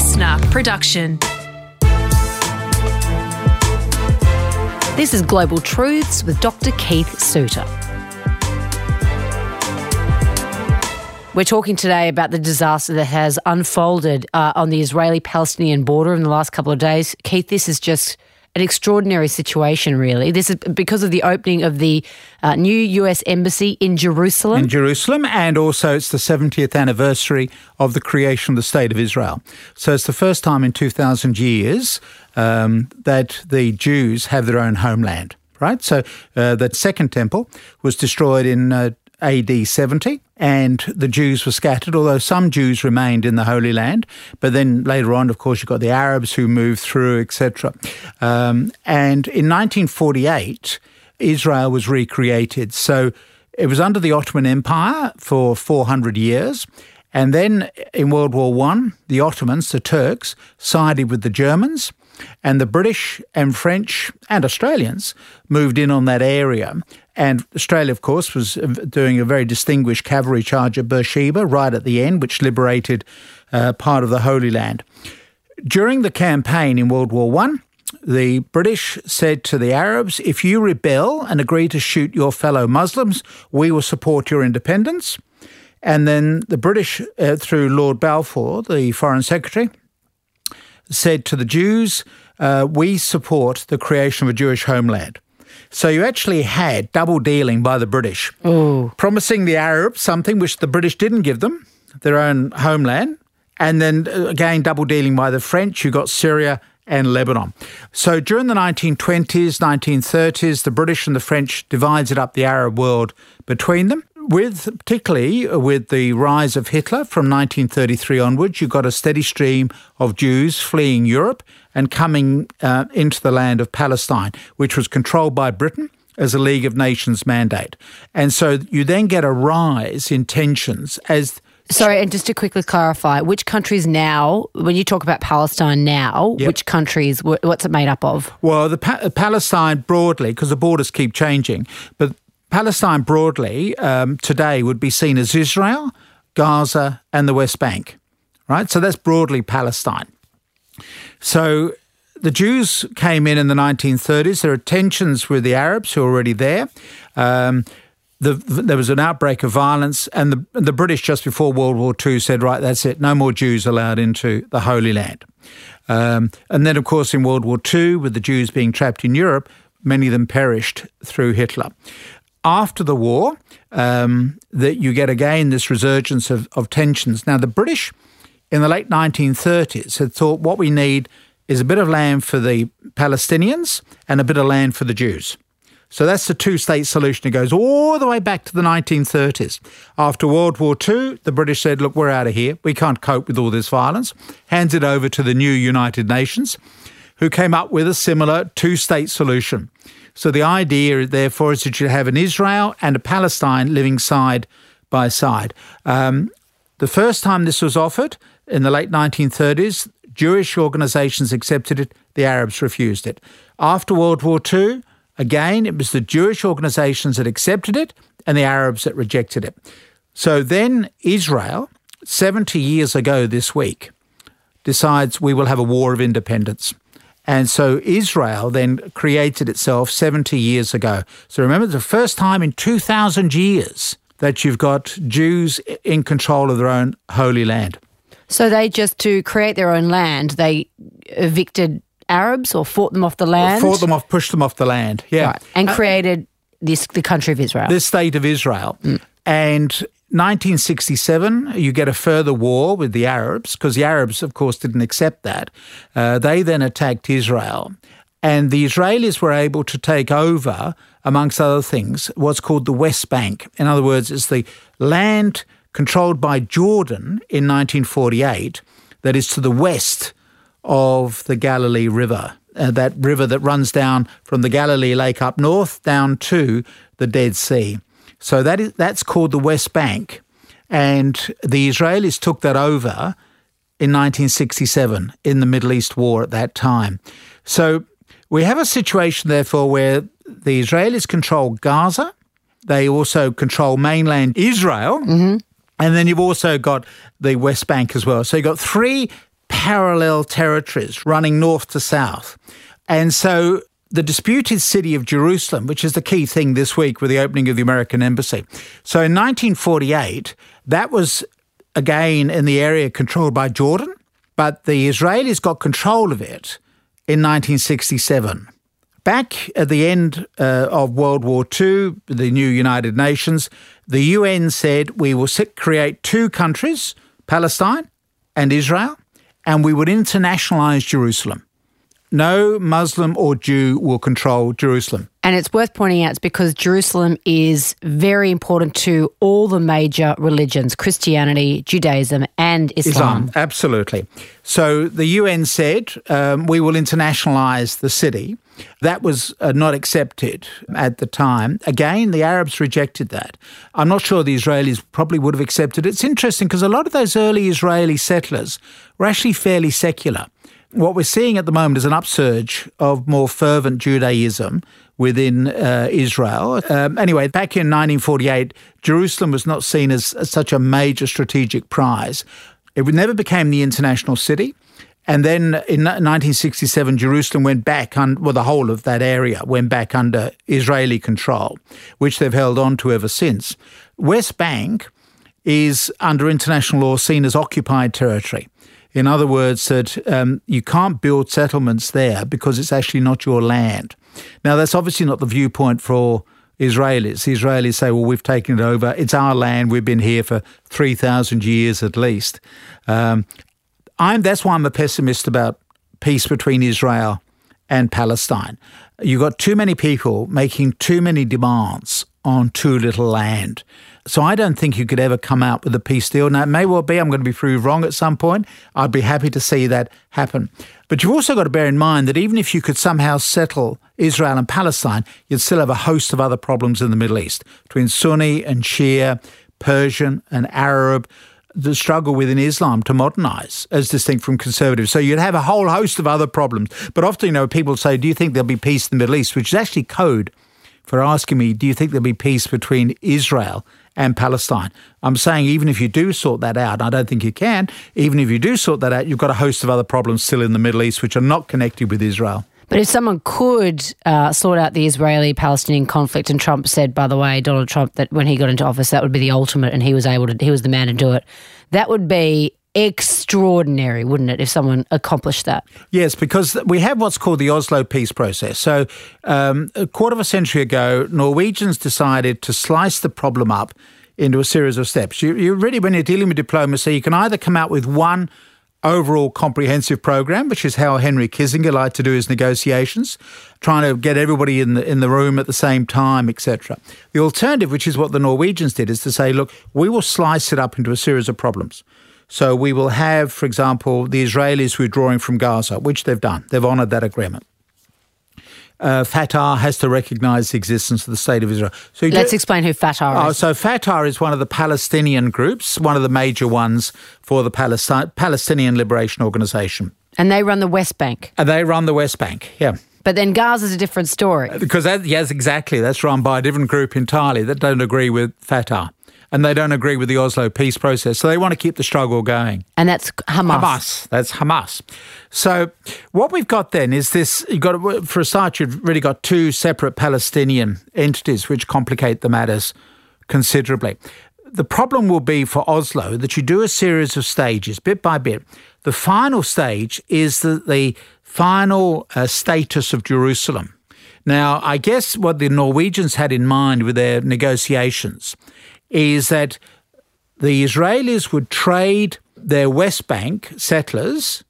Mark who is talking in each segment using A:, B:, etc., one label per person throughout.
A: listener production.
B: This is Global Truths with Dr. Keith Suter. We're talking today about the disaster that has unfolded uh, on the Israeli Palestinian border in the last couple of days. Keith, this is just an extraordinary situation, really. This is because of the opening of the uh, new US Embassy in Jerusalem.
C: In Jerusalem, and also it's the 70th anniversary of the creation of the State of Israel. So it's the first time in 2,000 years um, that the Jews have their own homeland. Right, so uh, the second temple was destroyed in uh, AD 70, and the Jews were scattered, although some Jews remained in the Holy Land. But then later on, of course, you've got the Arabs who moved through, etc. Um, and in 1948, Israel was recreated. So it was under the Ottoman Empire for 400 years. And then in World War One, the Ottomans, the Turks, sided with the Germans and the British and French and Australians moved in on that area. And Australia, of course, was uh, doing a very distinguished cavalry charge at Beersheba right at the end, which liberated uh, part of the Holy Land. During the campaign in World War One, the British said to the Arabs, if you rebel and agree to shoot your fellow Muslims, we will support your independence. And then the British, uh, through Lord Balfour, the Foreign Secretary, said to the Jews, uh, we support the creation of a Jewish homeland. So you actually had double dealing by the British,
B: Ooh.
C: promising the Arabs something which the British didn't give them, their own homeland, and then uh, again double dealing by the French, who got Syria and Lebanon. So during the 1920s, 1930s, the British and the French divided up the Arab world between them with particularly with the rise of Hitler from 1933 onwards, you got a steady stream of Jews fleeing Europe and coming uh, into the land of Palestine, which was controlled by Britain as a League of Nations mandate. And so you then get a rise in tensions as
B: Sorry, and just to quickly clarify, which countries now, when you talk about Palestine now, yep. which countries, what's it made up of?
C: Well, the pa- Palestine broadly, because the borders keep changing, but Palestine broadly um, today would be seen as Israel, Gaza, and the West Bank, right? So that's broadly Palestine. So the Jews came in in the 1930s. There are tensions with the Arabs who are already there. Um, the, there was an outbreak of violence, and the, the British, just before World War II, said, right, that's it, no more Jews allowed into the Holy Land. Um, and then, of course, in World War II, with the Jews being trapped in Europe, many of them perished through Hitler after the war um, that you get again this resurgence of, of tensions. Now, the British in the late 1930s had thought what we need is a bit of land for the Palestinians and a bit of land for the Jews. So that's the two state solution. It goes all the way back to the 1930s. After World War II, the British said, look, we're out of here. We can't cope with all this violence. Hands it over to the new United Nations, who came up with a similar two state solution. So the idea, therefore, is that you have an Israel and a Palestine living side by side. Um, the first time this was offered in the late 1930s, Jewish organizations accepted it, the Arabs refused it. After World War II, again, it was the Jewish organizations that accepted it and the Arabs that rejected it. So then Israel, 70 years ago this week, decides we will have a war of independence. And so Israel then created itself 70 years ago. So remember, the first time in 2,000 years that you've got Jews in control of their own holy land.
B: So they just, to create their own land, they evicted Arabs or fought them off the land?
C: Fought them off, pushed them off the land, yeah. Right.
B: And uh, created this the country of Israel.
C: The state of Israel. Mm. And 1967, you get a further war with the Arabs, because the Arabs, of course, didn't accept that. Uh, they then attacked Israel. And the Israelis were able to take over, amongst other things, what's called the West Bank. In other words, it's the land controlled by Jordan in 1948 that is to the west of the Galilee River, uh, that river that runs down from the Galilee Lake up north down to the Dead Sea. So that is that's called the West Bank, and the Israelis took that over in 1967 in the Middle East War at that time. So we have a situation, therefore, where the Israelis control Gaza. They also control mainland Israel.
B: Mm-hmm.
C: And then you've also got the West Bank as well. So you've got three parallel territories running north to south. And so the disputed city of Jerusalem, which is the key thing this week with the opening of the American embassy. So in 1948, that was again in the area controlled by Jordan, but the Israelis got control of it in 1967. Back at the end uh, of World War II, the new United Nations, the UN said we will create two countries, Palestine and Israel, and we would internationalize Jerusalem. No Muslim or Jew will control Jerusalem.
B: And it's worth pointing out it's because Jerusalem is very important to all the major religions Christianity, Judaism, and Islam. Islam
C: absolutely. So the UN said um, we will internationalize the city. That was uh, not accepted at the time. Again, the Arabs rejected that. I'm not sure the Israelis probably would have accepted it. It's interesting because a lot of those early Israeli settlers were actually fairly secular what we're seeing at the moment is an upsurge of more fervent Judaism within uh, Israel. Um, anyway, back in 1948, Jerusalem was not seen as, as such a major strategic prize. It never became the international city. And then in 1967, Jerusalem went back, on, well, the whole of that area went back under Israeli control, which they've held on to ever since. West Bank is, under international law, seen as occupied territory. In other words, that um, you can't build settlements there because it's actually not your land. Now, that's obviously not the viewpoint for Israelis. The Israelis say, well, we've taken it over. It's our land. We've been here for 3,000 years at least. Um, I'm, that's why I'm a pessimist about peace between Israel and Palestine. You've got too many people making too many demands on too little land. So I don't think you could ever come out with a peace deal. Now, it may well be I'm going to be proved wrong at some point. I'd be happy to see that happen. But you've also got to bear in mind that even if you could somehow settle Israel and Palestine, you'd still have a host of other problems in the Middle East between Sunni and Shia, Persian and Arab the struggle within Islam to modernize as distinct from conservative. So you'd have a whole host of other problems. But often, you know, people say, Do you think there'll be peace in the Middle East? Which is actually code for asking me, Do you think there'll be peace between Israel and Palestine. I'm saying even if you do sort that out, I don't think you can, even if you do sort that out, you've got a host of other problems still in the Middle East which are not connected with Israel.
B: But if someone could uh, sort out the Israeli Palestinian conflict, and Trump said, by the way, Donald Trump, that when he got into office, that would be the ultimate, and he was able to, he was the man to do it, that would be extraordinary, wouldn't it, if someone accomplished that?
C: Yes, because we have what's called the Oslo peace process. So, um, a quarter of a century ago, Norwegians decided to slice the problem up into a series of steps. You, you really, when you're dealing with diplomacy, you can either come out with one overall comprehensive program, which is how Henry Kissinger liked to do his negotiations, trying to get everybody in the in the room at the same time, etc. The alternative, which is what the Norwegians did, is to say, look, we will slice it up into a series of problems. So we will have, for example, the Israelis withdrawing from Gaza, which they've done. They've honoured that agreement. Uh, Fatah has to recognise the existence of the state of Israel.
B: So let's get, explain who Fatah is.
C: Oh, so Fatah is one of the Palestinian groups, one of the major ones for the Palestine, Palestinian Liberation Organization,
B: and they run the West Bank.
C: And they run the West Bank. Yeah.
B: But then Gaza is a different story.
C: Because that, yes, exactly. That's run by a different group entirely that don't agree with Fatah and they don't agree with the Oslo peace process. So they want to keep the struggle going.
B: And that's Hamas.
C: Hamas. That's Hamas. So what we've got then is this. you've got for a start, you've really got two separate Palestinian entities, which complicate the matters considerably. The problem will be for Oslo that you do a series of stages, bit by bit. The final stage is the, the final uh, status of Jerusalem. Now, I guess what the Norwegians had in mind with their negotiations is that the Israelis would trade their West Bank settlers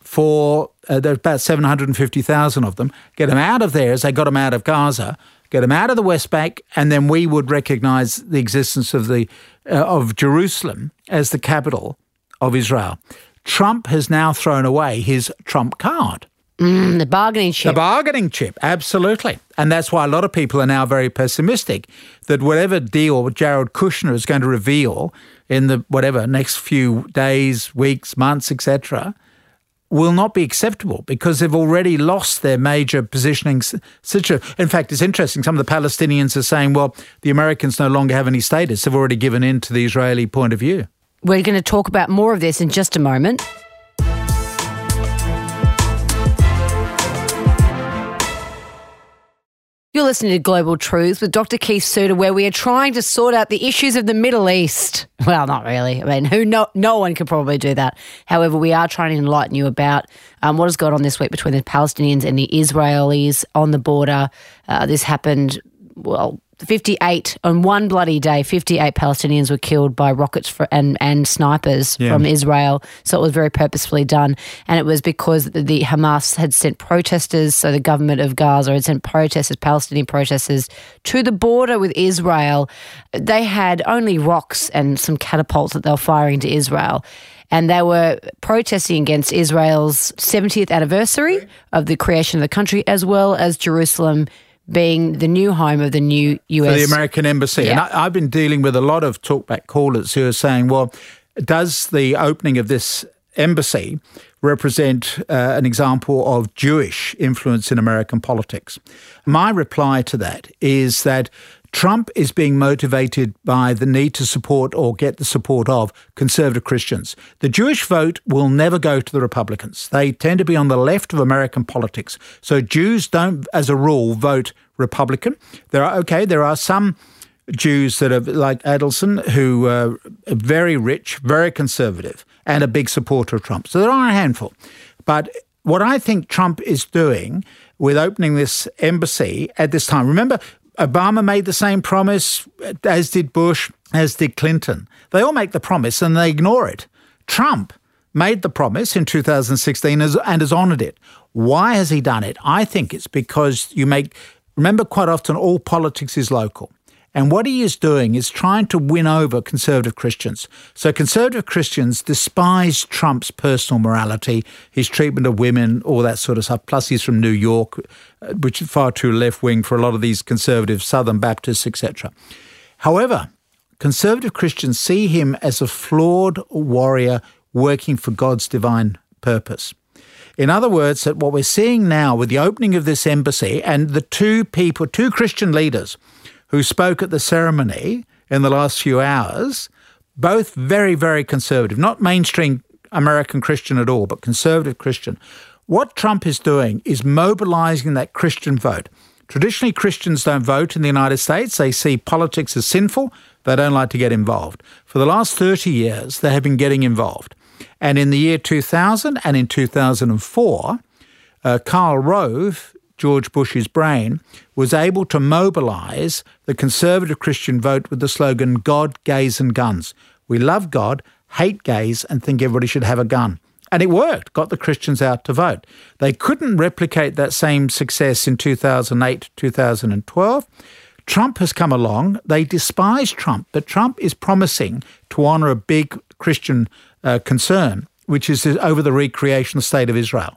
C: for uh, there's about 750,000 of them, get them out of there as they got them out of Gaza, get them out of the West Bank, and then we would recognize the existence of the uh, of Jerusalem as the capital of Israel. Trump has now thrown away his Trump card.
B: Mm, the bargaining chip.
C: The bargaining chip, absolutely. And that's why a lot of people are now very pessimistic that whatever deal Jared Kushner is going to reveal in the whatever next few days, weeks, months, etc., will not be acceptable because they've already lost their major positioning. In fact, it's interesting. Some of the Palestinians are saying, well, the Americans no longer have any status. They've already given in to the Israeli point of view.
B: We're going to talk about more of this in just a moment. Listening to Global Truths with Dr. Keith Suter, where we are trying to sort out the issues of the Middle East. Well, not really. I mean, who no, no one could probably do that. However, we are trying to enlighten you about um, what has gone on this week between the Palestinians and the Israelis on the border. Uh, this happened, well, 58 on one bloody day 58 palestinians were killed by rockets for, and and snipers yeah. from israel. So it was very purposefully done. And it was because the hamas had sent protesters so the government of gaza had sent protesters palestinian protesters to the border with israel. They had only rocks and some catapults that they were firing to israel. And they were protesting against Israel's 70th anniversary of the creation of the country, as well as Jerusalem being the new home of the new US.
C: For the American Embassy. Yeah. And I, I've been dealing with a lot of talkback callers who are saying, well, does the opening of this embassy represent uh, an example of Jewish influence in American politics? My reply to that is that Trump is being motivated by the need to support or get the support of conservative Christians. The Jewish vote will never go to the Republicans. They tend to be on the left of American politics. So Jews don't, as a rule, vote Republican. There are, okay, there are some Jews that are like Adelson who are very rich, very conservative, and a big supporter of Trump. So there are a handful. But what I think Trump is doing with opening this embassy at this time, remember, Obama made the same promise, as did Bush, as did Clinton. They all make the promise and they ignore it. Trump made the promise in 2016 and has honoured it. Why has he done it? I think it's because you make, remember, quite often all politics is local. And what he is doing is trying to win over conservative Christians. So conservative Christians despise Trump's personal morality, his treatment of women, all that sort of stuff. Plus, he's from New York, uh, which is far too left wing for a lot of these conservative Southern Baptists, etc. However, conservative Christians see him as a flawed warrior working for God's divine purpose. In other words, that what we're seeing now with the opening of this embassy and the two people, two Christian leaders who spoke at the ceremony in the last few hours, both very, very conservative, not mainstream American Christian at all, but conservative Christian. What Trump is doing is mobilizing that Christian vote. Traditionally, Christians don't vote in the United States. They see politics as sinful. They don't like to get involved. For the last 30 years, they have been getting involved. And in the year 2000 and in 2004, uh, Karl Rove George Bush's brain, was able to mobilize the conservative Christian vote with the slogan God, Gays, and Guns. We love God, hate gays, and think everybody should have a gun. And it worked, got the Christians out to vote. They couldn't replicate that same success in 2008, 2012. Trump has come along. They despise Trump, but Trump is promising to honour a big Christian uh, concern, which is over the recreation of the state of Israel.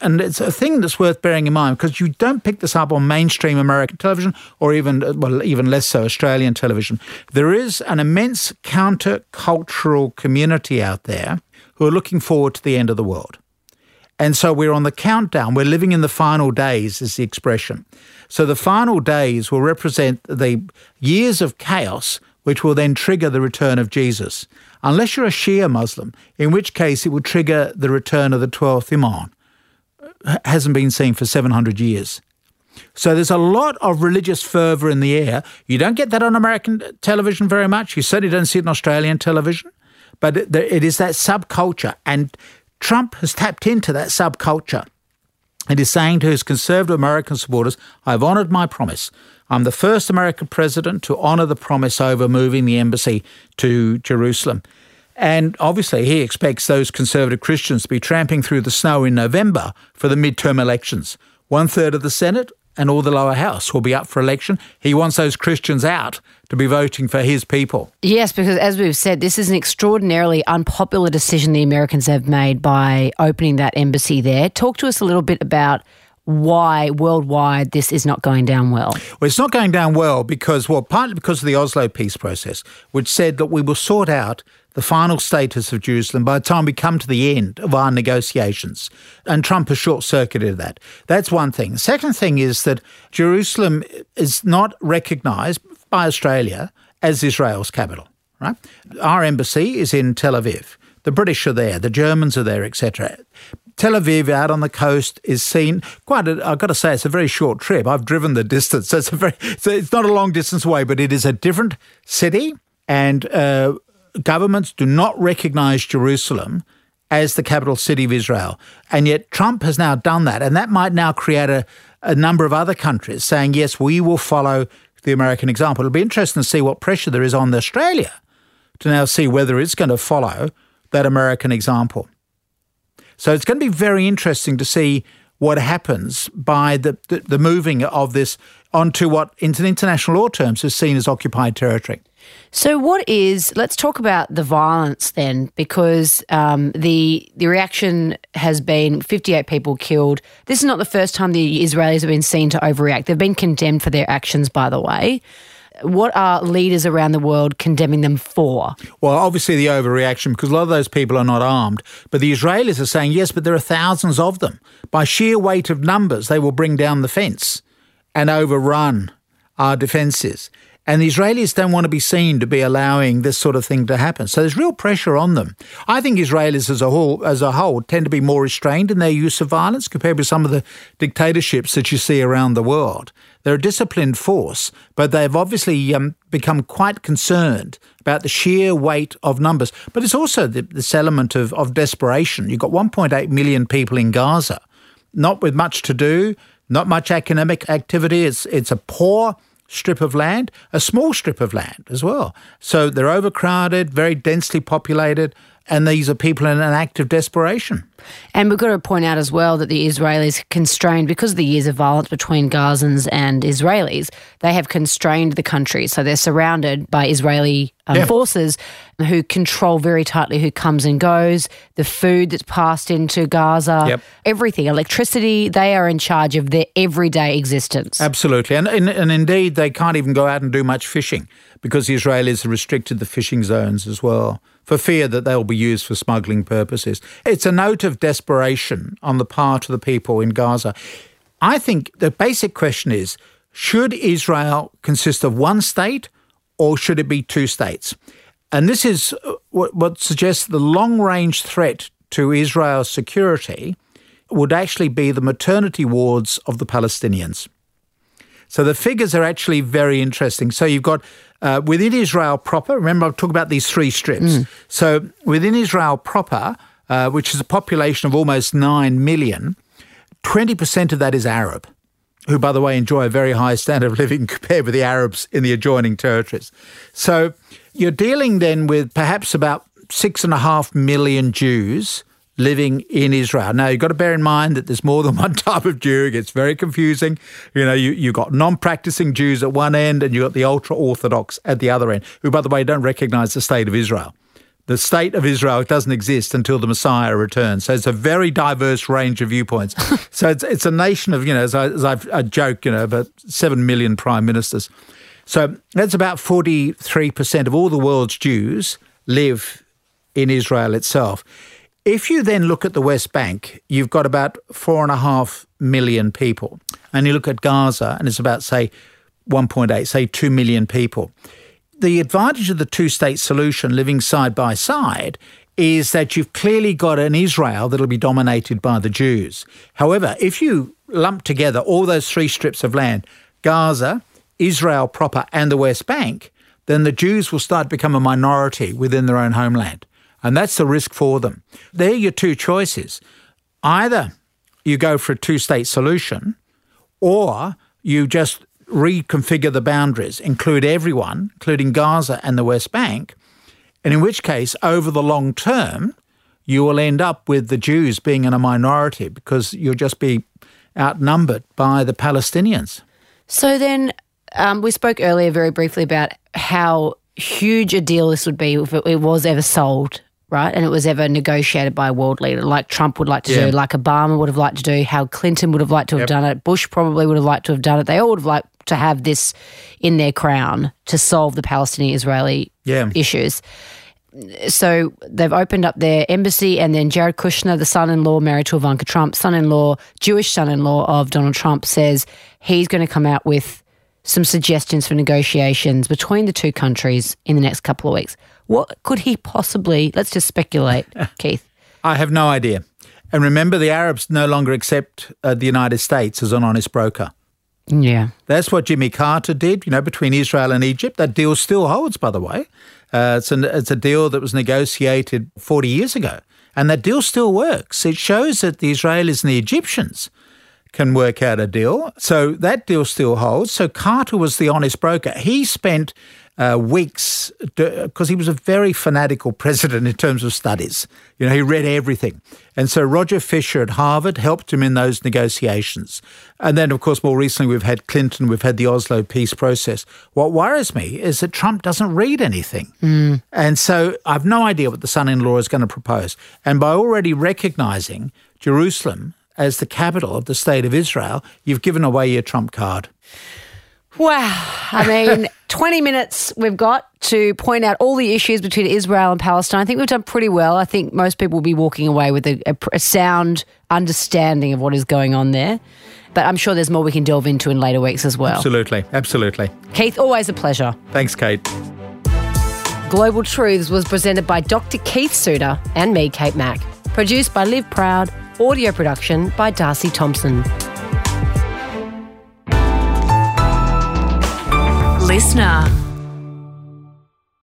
C: And it's a thing that's worth bearing in mind because you don't pick this up on mainstream American television or even, well, even less so Australian television. There is an immense counter-cultural community out there who are looking forward to the end of the world. And so we're on the countdown. We're living in the final days, is the expression. So the final days will represent the years of chaos, which will then trigger the return of Jesus. Unless you're a Shia Muslim, in which case it will trigger the return of the 12th Imam hasn't been seen for 700 years. So there's a lot of religious fervour in the air. You don't get that on American television very much. You certainly don't see it on Australian television. But it, is that subculture. And Trump has tapped into that subculture and is saying to his conservative American supporters, I've honoured my promise. I'm the first American president to honour the promise over moving the embassy to Jerusalem. And obviously, he expects those conservative Christians to be tramping through the snow in November for the midterm elections. One third of the Senate and all the lower house will be up for election. He wants those Christians out to be voting for his people.
B: Yes, because as we've said, this is an extraordinarily unpopular decision the Americans have made by opening that embassy there. Talk to us a little bit about why worldwide this is not going down well?
C: Well, it's not going down well because, well, partly because of the Oslo peace process, which said that we will sort out the final status of Jerusalem by the time we come to the end of our negotiations. And Trump has short circuited that. That's one thing. Second thing is that Jerusalem is not recognised by Australia as Israel's capital. Right? Our embassy is in Tel Aviv. The British are there, the Germans are there, etc. Tel Aviv out on the coast is seen quite. i have got to say, it's a very short trip. I've driven the distance, it's a very. It's not a long distance away, but it is a different city, and uh, governments do not recognise Jerusalem as the capital city of Israel, and yet Trump has now done that, and that might now create a, a number of other countries saying yes, we will follow the American example. It'll be interesting to see what pressure there is on Australia to now see whether it's going to follow that American example. So it's going to be very interesting to see what happens by the, the, the moving of this onto what, in international law terms, is seen as occupied territory.
B: So, what is? Let's talk about the violence then, because um, the the reaction has been 58 people killed. This is not the first time the Israelis have been seen to overreact. They've been condemned for their actions, by the way what are leaders around the world condemning them for?
C: Well, obviously the overreaction, because a lot of those people are not armed. But the Israelis are saying, yes, but there are thousands of them. By sheer weight of numbers, they will bring down the fence and overrun our defences. And the Israelis don't want to be seen to be allowing this sort of thing to happen. So there's real pressure on them. I think Israelis as a whole, as a whole tend to be more restrained in their use of violence compared with some of the dictatorships that you see around the world. They're a disciplined force, but they've obviously um, become quite concerned about the sheer weight of numbers. But it's also the, this element of, of desperation. You've got 1.8 million people in Gaza, not with much to do, not much economic activity. It's, it's a poor strip of land, a small strip of land as well. So they're overcrowded, very densely populated, and these are people in an act of desperation.
B: And we've got to point out as well that the Israelis constrained, because of the years of violence between Gazans and Israelis, they have constrained the country. So they're surrounded by Israeli um, yeah. forces who control very tightly who comes and goes, the food that's passed into Gaza, yep. everything, electricity. They are in charge of their everyday existence.
C: Absolutely. And, and, and indeed, they can't even go out and do much fishing because the Israelis have restricted the fishing zones as well for fear that they'll be used for smuggling purposes. It's a note of desperation on the part of the people in Gaza. I think the basic question is should Israel consist of one state or should it be two states? And this is uh, what, suggests the long range threat to Israel's security would actually be the maternity wards of the Palestinians. So the figures are actually very interesting. So you've got uh, within Israel proper, remember I'm talking about these three strips. Mm. So within Israel proper, uh, which is a population of almost 9 million, 20% of that is Arab, who, by the way, enjoy a very high standard of living compared with the Arabs in the adjoining territories. So you're dealing then with perhaps about six and a half million Jews living in Israel. Now, you've got to bear in mind that there's more than one type of Jew. It gets very confusing. You know, you, you've got non practicing Jews at one end and you've got the ultra Orthodox at the other end, who, by the way, don't recognize the state of Israel. The state of Israel doesn't exist until the Messiah returns. So it's a very diverse range of viewpoints. so it's, it's a nation of, you know, as, I, as I've I joke, you know, about 7 million prime ministers. So that's about 43% of all the world's Jews live in Israel itself. If you then look at the West Bank, you've got about four and a half million people. And you look at Gaza, and it's about, say, 1.8, say 2 million people. The advantage of the two state solution living side by side is that you've clearly got an Israel that'll be dominated by the Jews. However, if you lump together all those three strips of land, Gaza, Israel proper, and the West Bank, then the Jews will start to become a minority within their own homeland. And that's the risk for them. There are your two choices. Either you go for a two state solution, or you just reconfigure the boundaries, include everyone, including Gaza and the West Bank, and in which case, over the long term, you will end up with the Jews being in a minority because you'll just be outnumbered by the Palestinians.
B: So then, um, we spoke earlier very briefly about how huge a deal this would be if it was ever sold right? And it was ever negotiated by a world leader, like Trump would like to yeah. do, like Obama would have liked to do, how Clinton would have liked to have yep. done it, Bush probably would have liked to have done it. They all would have liked to have this in their crown to solve the Palestinian Israeli yeah. issues. So they've opened up their embassy, and then Jared Kushner, the son-in-law married to Ivanka Trump, son-in-law, Jewish son-in-law of Donald Trump, says he's going to come out with some suggestions for negotiations between the two countries in the next couple of weeks. What could he possibly, let's just speculate, Keith?
C: I have no idea. And remember, the Arabs no longer accept uh, the United States as an honest broker.
B: Yeah.
C: That's what Jimmy Carter did, you know, between Israel and Egypt. That deal still holds, by the way. Uh, it's, an, it's a deal that was negotiated 40 years ago. And that deal still works. It shows that the Israelis and the Egyptians can work out a deal. So that deal still holds. So Carter was the honest broker. He spent uh, weeks because he was a very fanatical president in terms of studies. You know, he read everything. And so Roger Fisher at Harvard helped him in those negotiations. And then, of course, more recently, we've had Clinton, we've had the Oslo peace process. What worries me is that Trump doesn't read anything.
B: Mm.
C: And so I've no idea what the son in law is going to propose. And by already recognizing Jerusalem as the capital of the state of Israel, you've given away your Trump card.
B: Wow. I mean, 20 minutes we've got to point out all the issues between Israel and Palestine. I think we've done pretty well. I think most people will be walking away with a, a, a sound understanding of what is going on there. But I'm sure there's more we can delve into in later weeks as well.
C: Absolutely. Absolutely.
B: Keith, always a pleasure.
C: Thanks, Kate.
B: Global Truths was presented by Dr. Keith Suter and me, Kate Mack. Produced by Live Proud. Audio production by Darcy Thompson.
A: Listener.